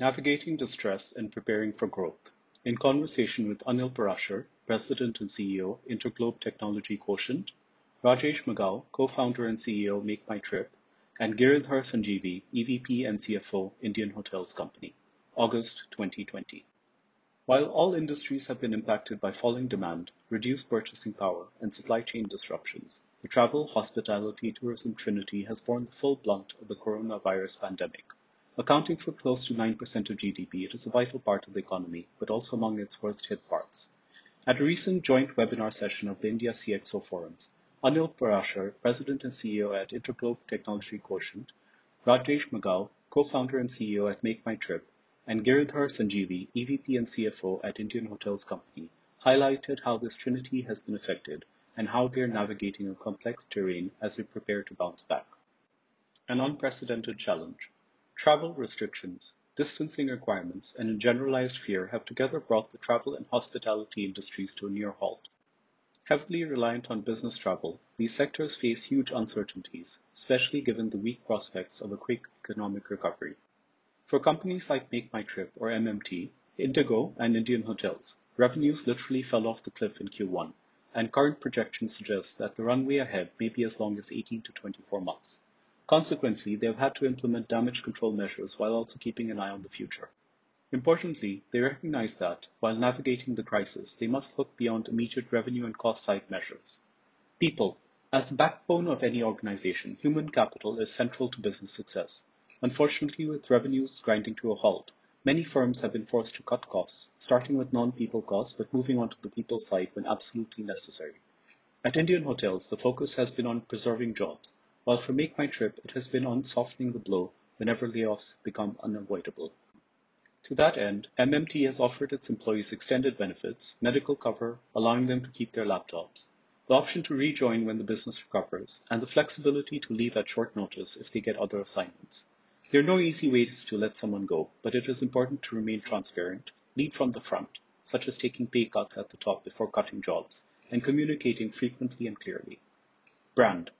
Navigating Distress and Preparing for Growth, in conversation with Anil Parashar, President and CEO, Interglobe Technology Quotient, Rajesh Magow, co-founder and CEO, Make My Trip, and Giridhar Sanjeevi, EVP and CFO, Indian Hotels Company, August 2020. While all industries have been impacted by falling demand, reduced purchasing power, and supply chain disruptions, the travel, hospitality, tourism trinity has borne the full blunt of the coronavirus pandemic. Accounting for close to 9% of GDP, it is a vital part of the economy, but also among its worst hit parts. At a recent joint webinar session of the India CXO forums, Anil Parashar, President and CEO at Interglobe Technology Quotient, Rajesh Magow, co-founder and CEO at Make My Trip, and Giridhar Sanjeevi, EVP and CFO at Indian Hotels Company, highlighted how this trinity has been affected and how they are navigating a complex terrain as they prepare to bounce back. An unprecedented challenge. Travel restrictions, distancing requirements, and a generalized fear have together brought the travel and hospitality industries to a near halt. Heavily reliant on business travel, these sectors face huge uncertainties, especially given the weak prospects of a quick economic recovery. For companies like MakeMyTrip or MMT, Indigo, and Indian Hotels, revenues literally fell off the cliff in Q1, and current projections suggest that the runway ahead may be as long as 18 to 24 months. Consequently, they have had to implement damage control measures while also keeping an eye on the future. Importantly, they recognize that, while navigating the crisis, they must look beyond immediate revenue and cost side measures. People. As the backbone of any organization, human capital is central to business success. Unfortunately, with revenues grinding to a halt, many firms have been forced to cut costs, starting with non-people costs but moving on to the people side when absolutely necessary. At Indian Hotels, the focus has been on preserving jobs, while for Make My Trip it has been on softening the blow whenever layoffs become unavoidable. To that end, MMT has offered its employees extended benefits, medical cover, allowing them to keep their laptops, the option to rejoin when the business recovers, and the flexibility to leave at short notice if they get other assignments. There are no easy ways to let someone go, but it is important to remain transparent, lead from the front, such as taking pay cuts at the top before cutting jobs, and communicating frequently and clearly. Brand.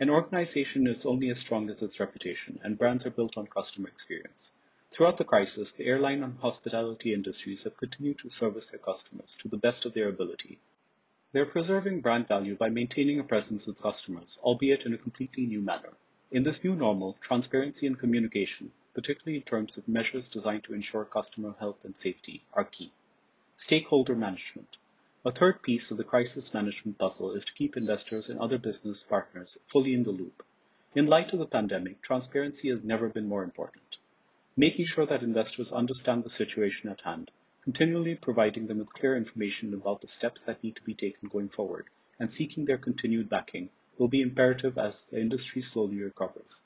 An organization is only as strong as its reputation, and brands are built on customer experience. Throughout the crisis, the airline and hospitality industries have continued to service their customers to the best of their ability. They are preserving brand value by maintaining a presence with customers, albeit in a completely new manner. In this new normal, transparency and communication, particularly in terms of measures designed to ensure customer health and safety, are key. Stakeholder management. A third piece of the crisis management puzzle is to keep investors and other business partners fully in the loop. In light of the pandemic, transparency has never been more important. Making sure that investors understand the situation at hand, continually providing them with clear information about the steps that need to be taken going forward, and seeking their continued backing will be imperative as the industry slowly recovers.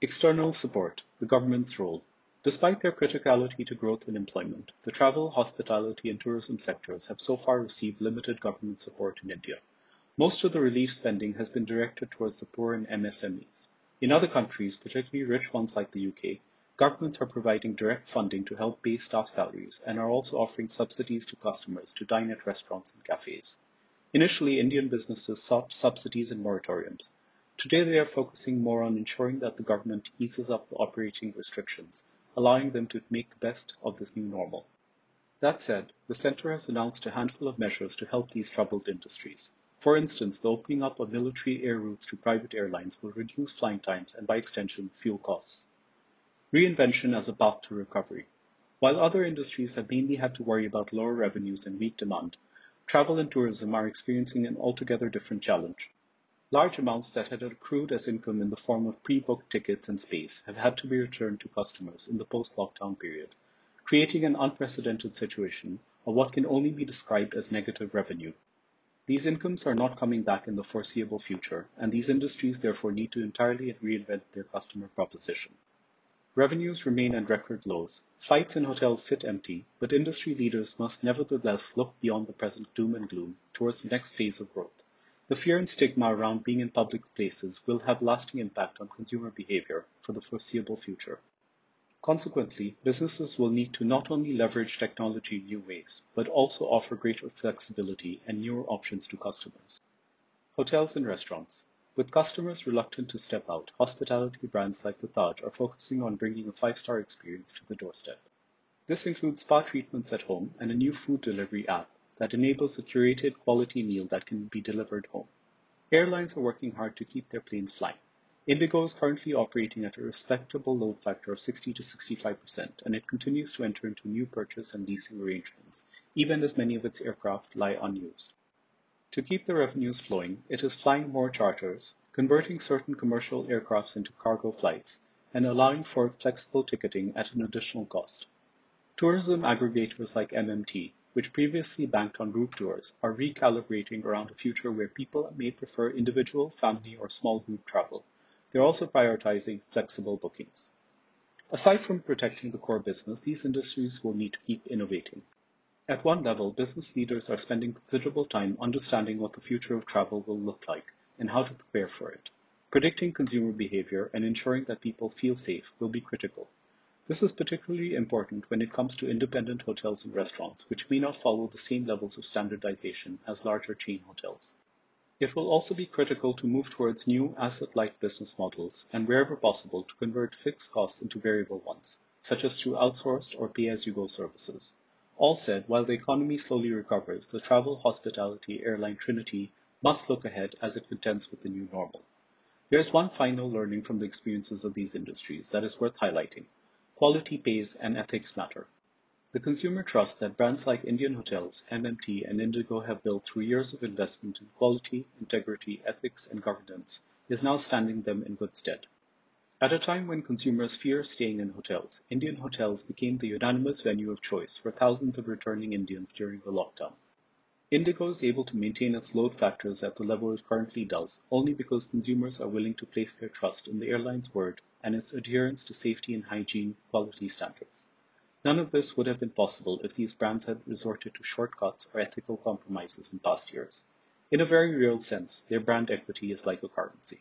External support, the government's role. Despite their criticality to growth and employment, the travel, hospitality, and tourism sectors have so far received limited government support in India. Most of the relief spending has been directed towards the poor and MSMEs. In other countries, particularly rich ones like the UK, governments are providing direct funding to help pay staff salaries and are also offering subsidies to customers to dine at restaurants and cafes. Initially, Indian businesses sought subsidies and moratoriums. Today, they are focusing more on ensuring that the government eases up the operating restrictions allowing them to make the best of this new normal. That said, the center has announced a handful of measures to help these troubled industries. For instance, the opening up of military air routes to private airlines will reduce flying times and by extension, fuel costs. Reinvention as a path to recovery. While other industries have mainly had to worry about lower revenues and weak demand, travel and tourism are experiencing an altogether different challenge. Large amounts that had accrued as income in the form of pre-booked tickets and space have had to be returned to customers in the post-lockdown period, creating an unprecedented situation of what can only be described as negative revenue. These incomes are not coming back in the foreseeable future, and these industries therefore need to entirely reinvent their customer proposition. Revenues remain at record lows. Flights and hotels sit empty, but industry leaders must nevertheless look beyond the present doom and gloom towards the next phase of growth. The fear and stigma around being in public places will have lasting impact on consumer behavior for the foreseeable future. Consequently, businesses will need to not only leverage technology in new ways, but also offer greater flexibility and newer options to customers. Hotels and restaurants. With customers reluctant to step out, hospitality brands like the Taj are focusing on bringing a five-star experience to the doorstep. This includes spa treatments at home and a new food delivery app that enables a curated quality meal that can be delivered home. Airlines are working hard to keep their planes flying. Indigo is currently operating at a respectable load factor of 60 to 65%, and it continues to enter into new purchase and leasing arrangements, even as many of its aircraft lie unused. To keep the revenues flowing, it is flying more charters, converting certain commercial aircrafts into cargo flights, and allowing for flexible ticketing at an additional cost. Tourism aggregators like MMT, which previously banked on group tours, are recalibrating around a future where people may prefer individual, family, or small group travel. They're also prioritizing flexible bookings. Aside from protecting the core business, these industries will need to keep innovating. At one level, business leaders are spending considerable time understanding what the future of travel will look like and how to prepare for it. Predicting consumer behavior and ensuring that people feel safe will be critical. This is particularly important when it comes to independent hotels and restaurants, which may not follow the same levels of standardization as larger chain hotels. It will also be critical to move towards new asset-light business models and wherever possible to convert fixed costs into variable ones, such as through outsourced or pay-as-you-go services. All said, while the economy slowly recovers, the travel hospitality airline trinity must look ahead as it contends with the new normal. There is one final learning from the experiences of these industries that is worth highlighting. Quality pays and ethics matter. The consumer trust that brands like Indian Hotels, MMT, and Indigo have built through years of investment in quality, integrity, ethics, and governance is now standing them in good stead. At a time when consumers fear staying in hotels, Indian hotels became the unanimous venue of choice for thousands of returning Indians during the lockdown. Indigo is able to maintain its load factors at the level it currently does only because consumers are willing to place their trust in the airline's word and its adherence to safety and hygiene quality standards. None of this would have been possible if these brands had resorted to shortcuts or ethical compromises in past years. In a very real sense, their brand equity is like a currency.